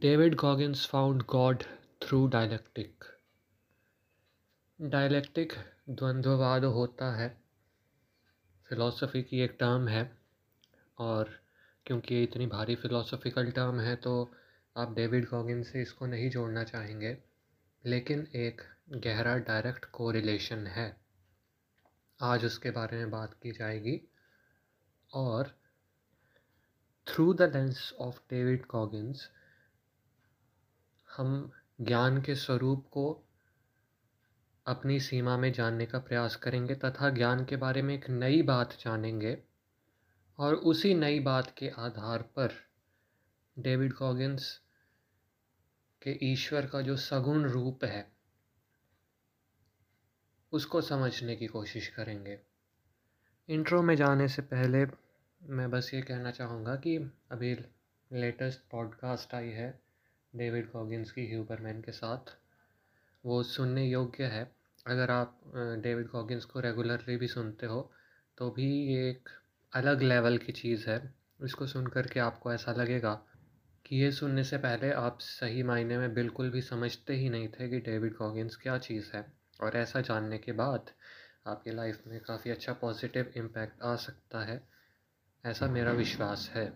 David Goggins found God through dialectic. Dialectic द्वंद्ववाद होता है। Philosophy की एक टर्म है। और क्योंकि ये इतनी भारी फ़िलॉसफ़िकल टर्म है तो आप डेविड गॉगिन से इसको नहीं जोड़ना चाहेंगे। लेकिन एक गहरा डायरेक्ट कोरिलेशन है। आज उसके बारे में बात की जाएगी। और through the lens of David Goggins हम ज्ञान के स्वरूप को अपनी सीमा में जानने का प्रयास करेंगे तथा ज्ञान के बारे में एक नई बात जानेंगे और उसी नई बात के आधार पर डेविड कॉगिन्स के ईश्वर का जो सगुण रूप है, उसको समझने की कोशिश करेंगे। इंट्रो में जाने से पहले मैं बस ये कहना चाहूँगा कि अभी लेटेस्ट पॉडकास्ट आई है डेविड कॉगिन्स की ह्यूबरमैन के साथ। वो सुनने योग्य है। अगर आप डेविड कॉगिन्स को रेगुलरली भी सुनते हो तो भी ये एक अलग लेवल की चीज़ है। इसको सुन कर के आपको ऐसा लगेगा कि ये सुनने से पहले आप सही मायने में बिल्कुल भी समझते ही नहीं थे कि डेविड कॉगिन्स क्या चीज़ है। और ऐसा जानने के बाद आपकी लाइफ में काफ़ी अच्छा पॉजिटिव इम्पैक्ट आ सकता है। ऐसा मेरा विश्वास है।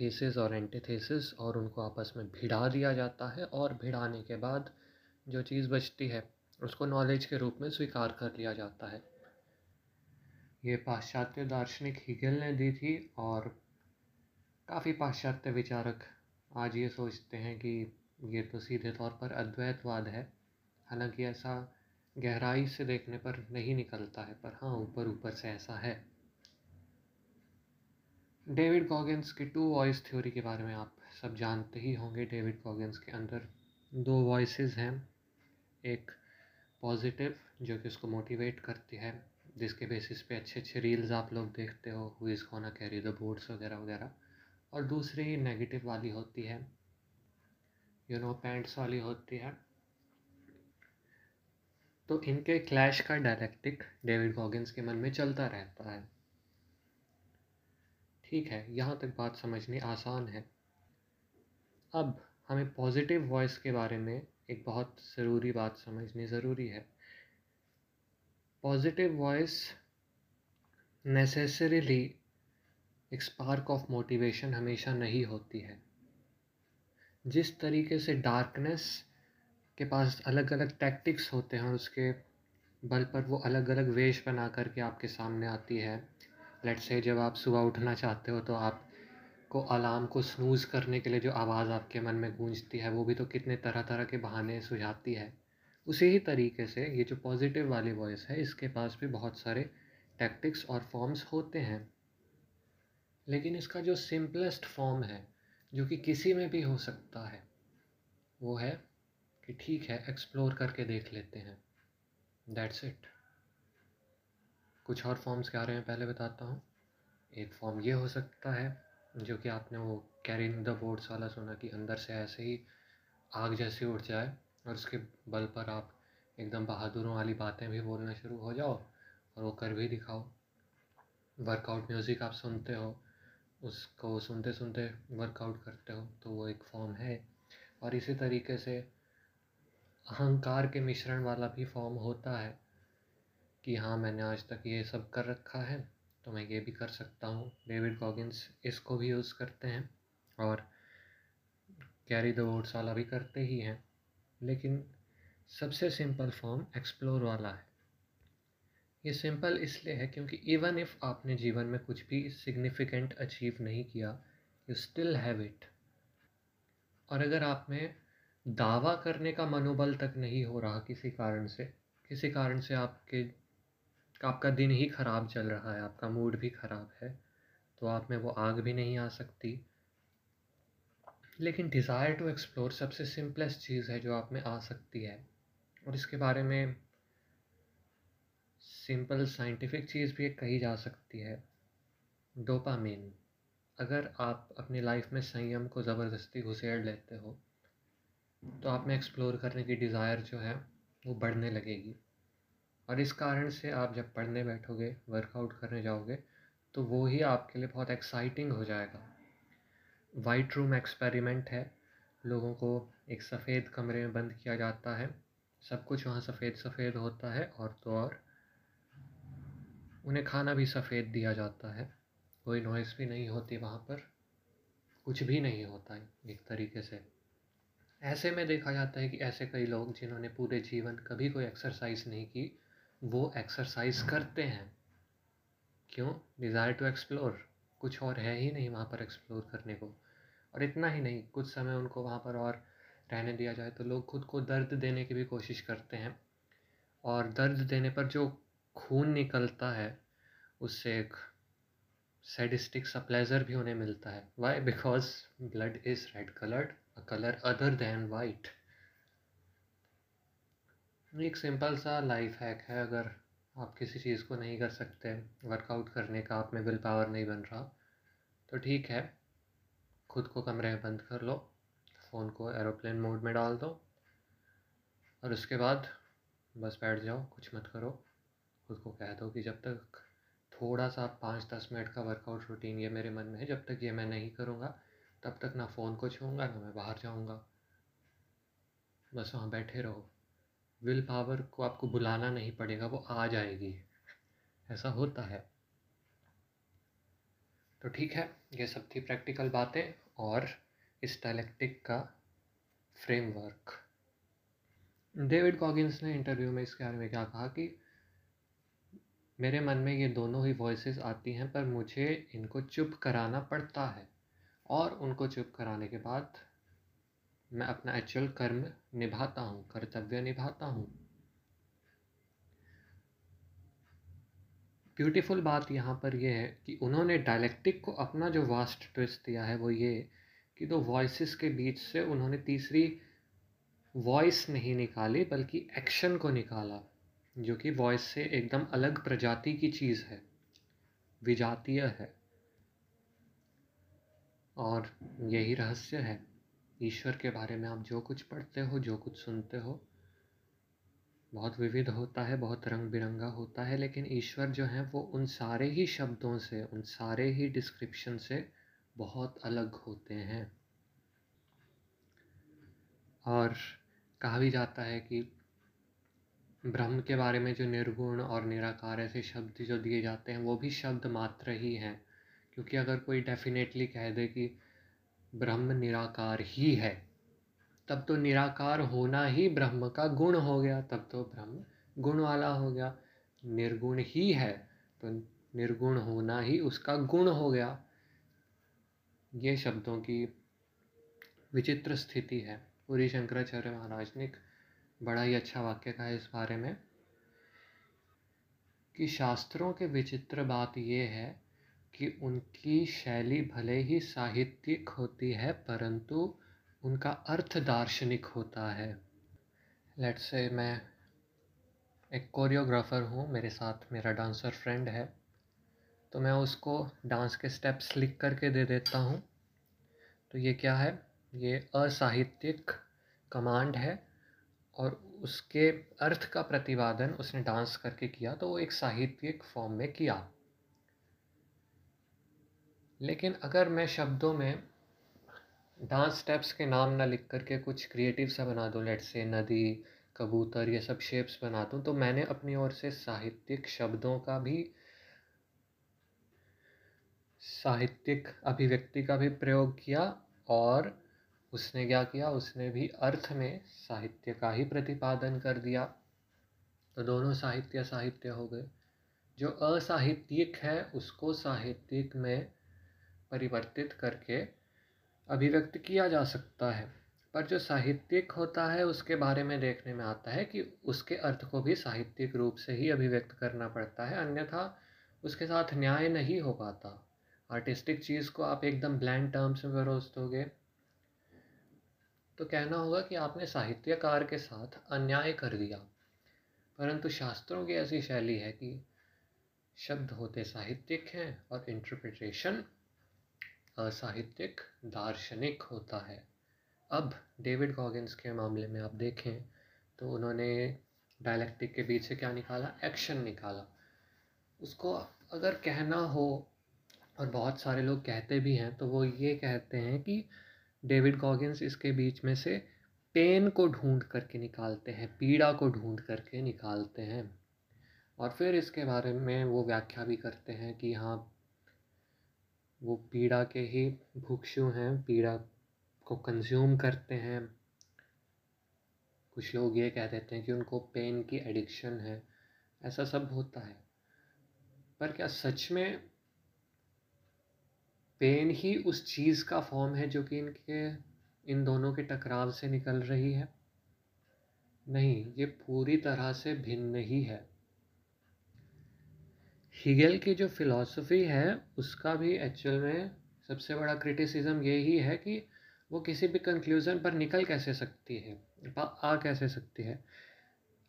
थेसिस और एंटीथेसिस और उनको आपस में भिड़ा दिया जाता है और भिड़ाने के बाद जो चीज़ बचती है, उसको नॉलेज के रूप में स्वीकार कर लिया जाता है। ये पाश्चात्य दार्शनिक हीगल ने दी थी और काफ़ी पाश्चात्य विचारक आज ये सोचते हैं कि ये तो सीधे तौर पर अद्वैतवाद है, हालाँकि ऐसा गहराई से देखने पर नहीं निकलता है, पर हाँ ऊपर ऊपर से ऐसा है। डेविड कॉगिन्स की टू वॉइस थ्योरी के बारे में आप सब जानते ही होंगे। डेविड कॉगिन्स के अंदर दो वॉइसेस हैं। एक पॉजिटिव जो कि उसको मोटिवेट करती है, जिसके बेसिस पे अच्छे अच्छे रील्स आप लोग देखते हो who is gonna carry the boards वगैरह वगैरह। और दूसरी नेगेटिव वाली होती है यू नो पैंट्स वाली होती है। तो इनके क्लैश का डायलेक्टिक डेविड कॉगिन्स के मन में चलता रहता है। ठीक है, यहाँ तक बात समझनी आसान है। अब हमें पॉजिटिव वॉइस के बारे में एक बहुत ज़रूरी बात समझनी ज़रूरी है। पॉजिटिव वॉइस नेसेसरीली एक स्पार्क ऑफ़ मोटिवेशन हमेशा नहीं होती है। जिस तरीके से डार्कनेस के पास अलग अलग टैक्टिक्स होते हैं उसके बल पर वो अलग अलग वेश बना करके आपके सामने आती है लेट से जब आप सुबह उठना चाहते हो तो आप को अलार्म को स्नूज़ करने के लिए जो आवाज़ आपके मन में गूंजती है, वो भी तो कितने तरह तरह के बहाने सुझाती है। उसी ही तरीके से ये जो पॉजिटिव वाली वॉइस है, इसके पास भी बहुत सारे टैक्टिक्स और फॉर्म्स होते हैं। लेकिन इसका जो सिंपलेस्ट फॉर्म है, जो कि किसी में भी हो सकता है, वो है कि ठीक है एक्सप्लोर करके देख लेते हैं। दैट्स इट कुछ और फॉर्म्स क्या रहे हैं पहले बताता हूँ। एक फॉर्म ये हो सकता है, जो कि आपने वो कैरिंग द बोर्ड्स वाला सुना कि अंदर से ऐसे ही आग जैसी उठ जाए और उसके बल पर आप एकदम बहादुरों वाली बातें भी बोलना शुरू हो जाओ और वो कर भी दिखाओ। वर्कआउट म्यूज़िक आप सुनते हो, उसको सुनते सुनते वर्कआउट करते हो तो वो एक फॉर्म है। और इसी तरीके से अहंकार के मिश्रण वाला भी फॉर्म होता है। कि हाँ मैंने आज तक ये सब कर रखा है तो मैं ये भी कर सकता हूँ। डेविड कॉगिन्स इसको भी यूज़ करते हैं और कैरी द वोट्स वाला भी करते ही हैं, लेकिन सबसे सिंपल फॉर्म एक्सप्लोर वाला है। ये सिंपल इसलिए है क्योंकि इवन इफ़ आपने जीवन में कुछ भी सिग्निफिकेंट अचीव नहीं किया यू स्टिल हैव इट और अगर आप में दावा करने का मनोबल तक नहीं हो रहा किसी कारण से, किसी कारण से आपके आपका दिन ही ख़राब चल रहा है, आपका मूड भी ख़राब है तो आप में वो आग भी नहीं आ सकती। लेकिन डिज़ायर टू एक्सप्लोर सबसे सिंपलेस्ट चीज़ है जो आप में आ सकती है। और इसके बारे में सिंपल साइंटिफिक चीज़ भी कही जा सकती है। डोपामिन अगर आप अपनी लाइफ में संयम को ज़बरदस्ती घुसेड़ लेते हो तो आप में एक्सप्लोर करने की डिज़ायर जो है, वो बढ़ने लगेगी। और इस कारण से आप जब पढ़ने बैठोगे वर्कआउट करने जाओगे तो वो ही आपके लिए बहुत एक्साइटिंग हो जाएगा। वाइट रूम एक्सपेरिमेंट है। लोगों को एक सफ़ेद कमरे में बंद किया जाता है। सब कुछ वहाँ सफ़ेद सफ़ेद होता है और तो और उन्हें खाना भी सफ़ेद दिया जाता है। कोई नॉइस भी नहीं होती वहाँ पर। कुछ भी नहीं होता है एक तरीके से। ऐसे में देखा जाता है कि ऐसे कई लोग जिन्होंने पूरे जीवन कभी कोई एक्सरसाइज नहीं की वो एक्सरसाइज करते हैं। क्यों? डिज़ायर टू एक्सप्लोर कुछ और है ही नहीं वहाँ पर एक्सप्लोर करने को। और इतना ही नहीं, कुछ समय उनको वहाँ पर और रहने दिया जाए तो लोग खुद को दर्द देने की भी कोशिश करते हैं। और दर्द देने पर जो खून निकलता है, उससे एक सैडिस्टिक सा प्लेजर भी उन्हें मिलता है। Why because blood is red coloured a colour other than white एक सिंपल सा लाइफ हैक है, अगर आप किसी चीज़ को नहीं कर सकते वर्कआउट करने का आप में विल पावर नहीं बन रहा तो ठीक है, खुद को कमरे में बंद कर लो फ़ोन को एरोप्लेन मोड में डाल दो, और उसके बाद बस बैठ जाओ, कुछ मत करो, खुद को कह दो कि जब तक थोड़ा सा पाँच दस मिनट का वर्कआउट रूटीन ये मेरे मन में है, जब तक ये मैं नहीं करूँगा, तब तक ना फ़ोन को छूँगा ना मैं बाहर जाऊँगा, बस वहाँ बैठे रहो। विल पावर को आपको बुलाना नहीं पड़ेगा, वो आ जाएगी। ऐसा होता है। तो ठीक है, ये सब थी प्रैक्टिकल बातें और इस डायलेक्टिक का फ्रेमवर्क। डेविड कॉगिन्स ने इंटरव्यू में इसके बारे में क्या कहा कि मेरे मन में ये दोनों ही वॉइसेस आती हैं, पर मुझे इनको चुप कराना पड़ता है। और उनको चुप कराने के बाद मैं अपना एक्चुअल कर्म निभाता हूँ, कर्तव्य निभाता हूँ। ब्यूटीफुल बात यहाँ पर यह है कि उन्होंने डायलेक्टिक को अपना जो वास्ट ट्विस्ट दिया है वो ये कि दो वॉइसेस के बीच से उन्होंने तीसरी वॉइस नहीं निकाली, बल्कि एक्शन को निकाला, जो कि वॉइस से एकदम अलग प्रजाति की चीज़ है, विजातीय है। और यही रहस्य है। ईश्वर के बारे में आप जो कुछ पढ़ते हो, जो कुछ सुनते हो, बहुत विविध होता है, बहुत रंग बिरंगा होता है, लेकिन ईश्वर जो है वो उन सारे ही शब्दों से, उन सारे ही डिस्क्रिप्शन से बहुत अलग होते हैं। और कहा भी जाता है कि ब्रह्म के बारे में जो निर्गुण और निराकार ऐसे शब्द जो दिए जाते हैं, वो भी शब्द मात्र ही हैं। क्योंकि अगर कोई डेफिनेटली कह दे कि ब्रह्म निराकार ही है। तब तो निराकार होना ही ब्रह्म का गुण हो गया, तब तो ब्रह्म गुण वाला हो गया। निर्गुण ही है तो निर्गुण होना ही उसका गुण हो गया। ये शब्दों की विचित्र स्थिति है। पूरी शंकराचार्य महाराज ने बड़ा ही अच्छा वाक्य कहा इस बारे में कि शास्त्रों के विचित्र बात ये है कि उनकी शैली भले ही साहित्यिक होती है, परंतु उनका अर्थ दार्शनिक होता है। लेट से मैं एक कोरियोग्राफर हूँ, मेरे साथ मेरा डांसर फ्रेंड है। तो मैं उसको डांस के स्टेप्स लिख करके दे देता हूँ। तो ये क्या है? ये असाहित्यिक कमांड है और उसके अर्थ का प्रतिपादन उसने डांस करके किया तो वो एक साहित्यिक फॉर्म में किया। लेकिन अगर मैं शब्दों में डांस स्टेप्स के नाम ना लिख करके कुछ क्रिएटिव सा बना दूँ लेट से नदी, कबूतर, ये सब शेप्स बना दूँ तो मैंने अपनी ओर से साहित्यिक शब्दों का भी, साहित्यिक अभिव्यक्ति का भी प्रयोग किया और उसने क्या किया, उसने भी अर्थ में साहित्य का ही प्रतिपादन कर दिया। तो दोनों साहित्य साहित्य हो गए। जो असाहित्यिक है, उसको साहित्यिक में परिवर्तित करके अभिव्यक्त किया जा सकता है। पर जो साहित्यिक होता है, उसके बारे में देखने में आता है कि उसके अर्थ को भी साहित्यिक रूप से ही अभिव्यक्त करना पड़ता है, अन्यथा उसके साथ न्याय नहीं हो पाता। आर्टिस्टिक चीज़ को आप एकदम ब्लैंड टर्म्स में परोस दोगे। तो कहना होगा कि आपने साहित्यकार के साथ अन्याय कर दिया। परंतु शास्त्रों की ऐसी शैली है कि शब्द होते साहित्यिक हैं और इंटरप्रिटेशन असाहित्यिक, दार्शनिक होता है। अब डेविड गॉगिन्स के मामले में आप देखें तो उन्होंने डायलैक्टिक के बीच से क्या निकाला? एक्शन निकाला। उसको अगर कहना हो, और बहुत सारे लोग कहते भी हैं तो वो ये कहते हैं कि डेविड गॉगिन्स इसके बीच में से पेन को ढूंढ करके निकालते हैं, पीड़ा को ढूंढ करके निकालते हैं। और फिर इसके बारे में वो व्याख्या भी करते हैं कि हाँ वो पीड़ा के ही भुक्षु हैं, पीड़ा को कंज्यूम करते हैं। कुछ लोग ये कह देते हैं कि उनको पेन की एडिक्शन है। ऐसा सब होता है। पर क्या सच में पेन ही उस चीज़ का फॉर्म है जो कि इनके, इन दोनों के टकराव से निकल रही है? नहीं, ये पूरी तरह से भिन्न ही है। हीगल की जो फ़िलॉसफ़ी है, उसका भी एक्चुअल में सबसे बड़ा क्रिटिसिज्म यही है कि वो किसी भी कंक्लूज़न पर निकल कैसे सकती है आ कैसे सकती है।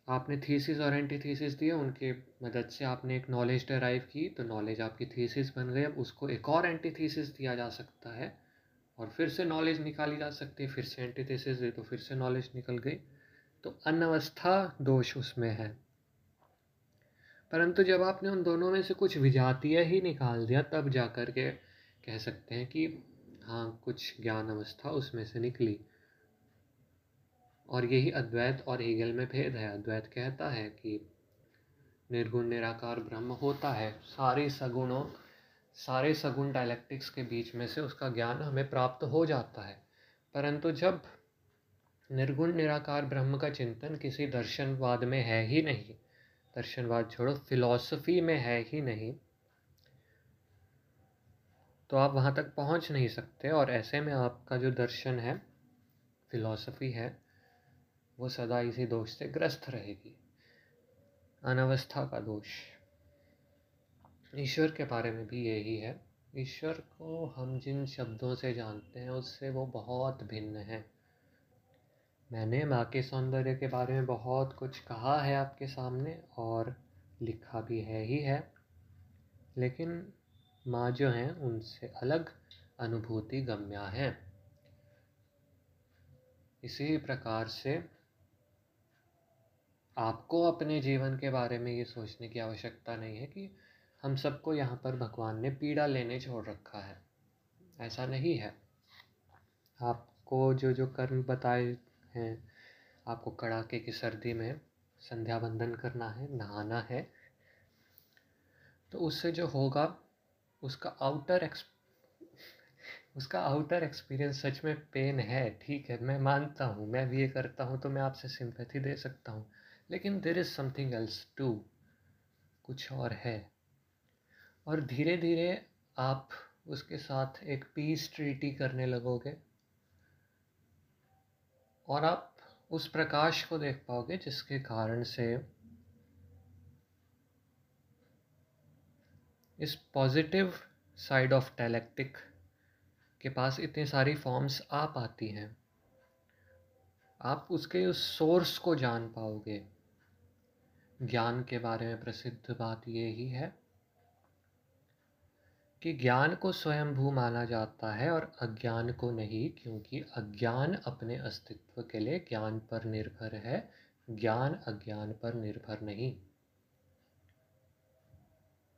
आपने थीसिस और एंटी थीसिस दिए उनके मदद से आपने एक नॉलेज डराइव की तो नॉलेज आपकी थीसिस बन गई, अब उसको एक और एंटी थीसिस दिया जा सकता है, और फिर से नॉलेज निकाली जा सकती है, फिर से एंटी थीसिस दी तो फिर से नॉलेज निकल गई। तो अनवस्था दोष उसमें है। परंतु जब आपने उन दोनों में से कुछ विजातीय ही निकाल दिया, तब जा कर के कह सकते हैं कि हाँ कुछ ज्ञान अवस्था उसमें से निकली। और यही अद्वैत और हीगल में भेद है। अद्वैत कहता है कि निर्गुण, निराकार ब्रह्म होता है। सारे सगुणों, सारे सगुण डायलैक्टिक्स के बीच में से उसका ज्ञान हमें प्राप्त हो जाता है। परंतु जब निर्गुण, निराकार ब्रह्म का चिंतन किसी दर्शनवाद में है ही नहीं दर्शनवाद छोड़ो फिलॉसफी में है ही नहीं। तो आप वहाँ तक पहुँच नहीं सकते और ऐसे में आपका जो दर्शन है फिलॉसफी है, वो सदा इसी दोष से ग्रस्त रहेगी। अनवस्था का दोष। ईश्वर के बारे में भी यही है। ईश्वर को हम जिन शब्दों से जानते हैं, उससे वो बहुत भिन्न है। मैंने माँ के सौंदर्य के बारे में बहुत कुछ कहा है आपके सामने और लिखा भी है ही है। लेकिन माँ जो हैं, उनसे अलग अनुभूति गम्या है। इसी प्रकार से आपको अपने जीवन के बारे में ये सोचने की आवश्यकता नहीं है कि हम सबको यहाँ पर भगवान ने पीड़ा लेने छोड़ रखा है। ऐसा नहीं है। आपको जो जो कर्म बताए हैं। आपको कड़ाके की सर्दी में संध्या बंदन करना है, नहाना है। तो उससे जो होगा, उसका आउटर एक्स उसका आउटर एक्सपीरियंस सच में पेन है, ठीक है। मैं मानता हूँ, मैं भी ये करता हूँ तो मैं आपसे सिंपैथी दे सकता हूँ। लेकिन there is something else to कुछ और है। और धीरे धीरे आप उसके साथ एक पीस ट्रीटी करने लगोगे। और आप उस प्रकाश को देख पाओगे जिसके कारण से इस पॉजिटिव साइड ऑफ़ डायलैक्टिक के पास इतनी सारी फॉर्म्स आ पाती हैं। आप उसके उस सोर्स को जान पाओगे। ज्ञान के बारे में प्रसिद्ध बात ये ही है कि ज्ञान को स्वयंभू माना जाता है और अज्ञान को नहीं, क्योंकि अज्ञान अपने अस्तित्व के लिए ज्ञान पर निर्भर है। ज्ञान अज्ञान पर निर्भर नहीं।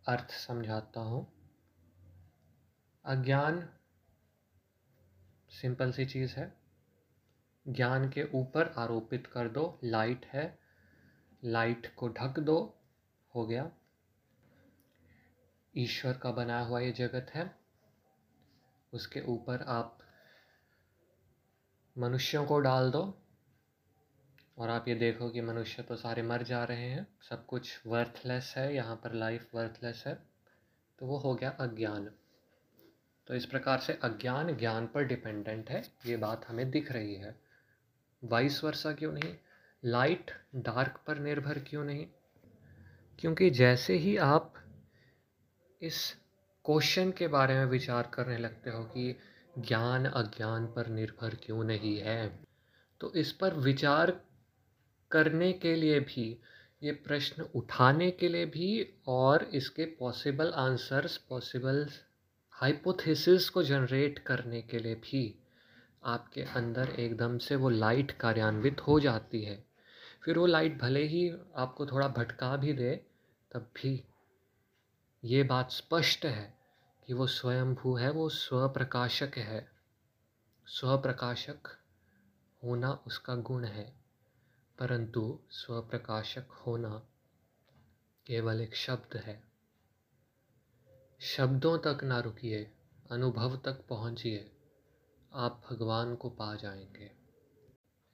अर्थ समझाता हूँ। अज्ञान सिंपल सी चीज़ है। ज्ञान के ऊपर आरोपित कर दो। लाइट है। लाइट को ढक दो। हो गया। ईश्वर का बनाया हुआ ये जगत है, उसके ऊपर आप मनुष्यों को डाल दो और आप ये देखो कि मनुष्य तो सारे मर जा रहे हैं, सब कुछ वर्थलेस है, यहाँ पर लाइफ वर्थलेस है तो वो हो गया अज्ञान। तो इस प्रकार से अज्ञान ज्ञान पर डिपेंडेंट है, ये बात हमें दिख रही है। वाइस वर्षा क्यों नहीं? लाइट डार्क पर निर्भर क्यों नहीं? क्योंकि जैसे ही आप इस क्वेश्चन के बारे में विचार करने लगते हो कि ज्ञान अज्ञान पर निर्भर क्यों नहीं है? तो इस पर विचार करने के लिए भी, ये प्रश्न उठाने के लिए भी और इसके पॉसिबल आंसर्स पॉसिबल हाइपोथेसिस को जनरेट करने के लिए भी आपके अंदर एकदम से वो लाइट कार्यान्वित हो जाती है। फिर वो लाइट भले ही आपको थोड़ा भटका भी दे, तब भी ये बात स्पष्ट है कि वो स्वयंभू है, वो स्वप्रकाशक है। स्वप्रकाशक होना उसका गुण है, परंतु स्वप्रकाशक होना केवल एक शब्द है। शब्दों तक ना रुकिए, अनुभव तक पहुंचिए, आप भगवान को पा जाएँगे।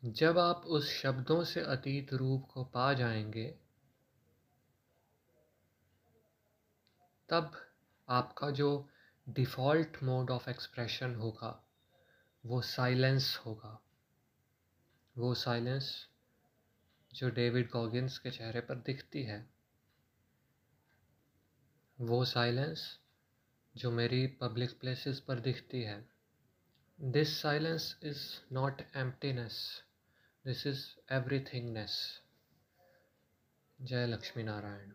जब आप उस शब्दों से अतीत रूप को पा जाएँगे तब आपका जो डिफ़ॉल्ट मोड ऑफ़ एक्सप्रेशन होगा, वो साइलेंस होगा। वो साइलेंस जो डेविड गॉगिन्स के चेहरे पर दिखती है, वो साइलेंस जो मेरी पब्लिक प्लेसेस पर दिखती है। This silence is not emptiness this is everythingness जय लक्ष्मी नारायण।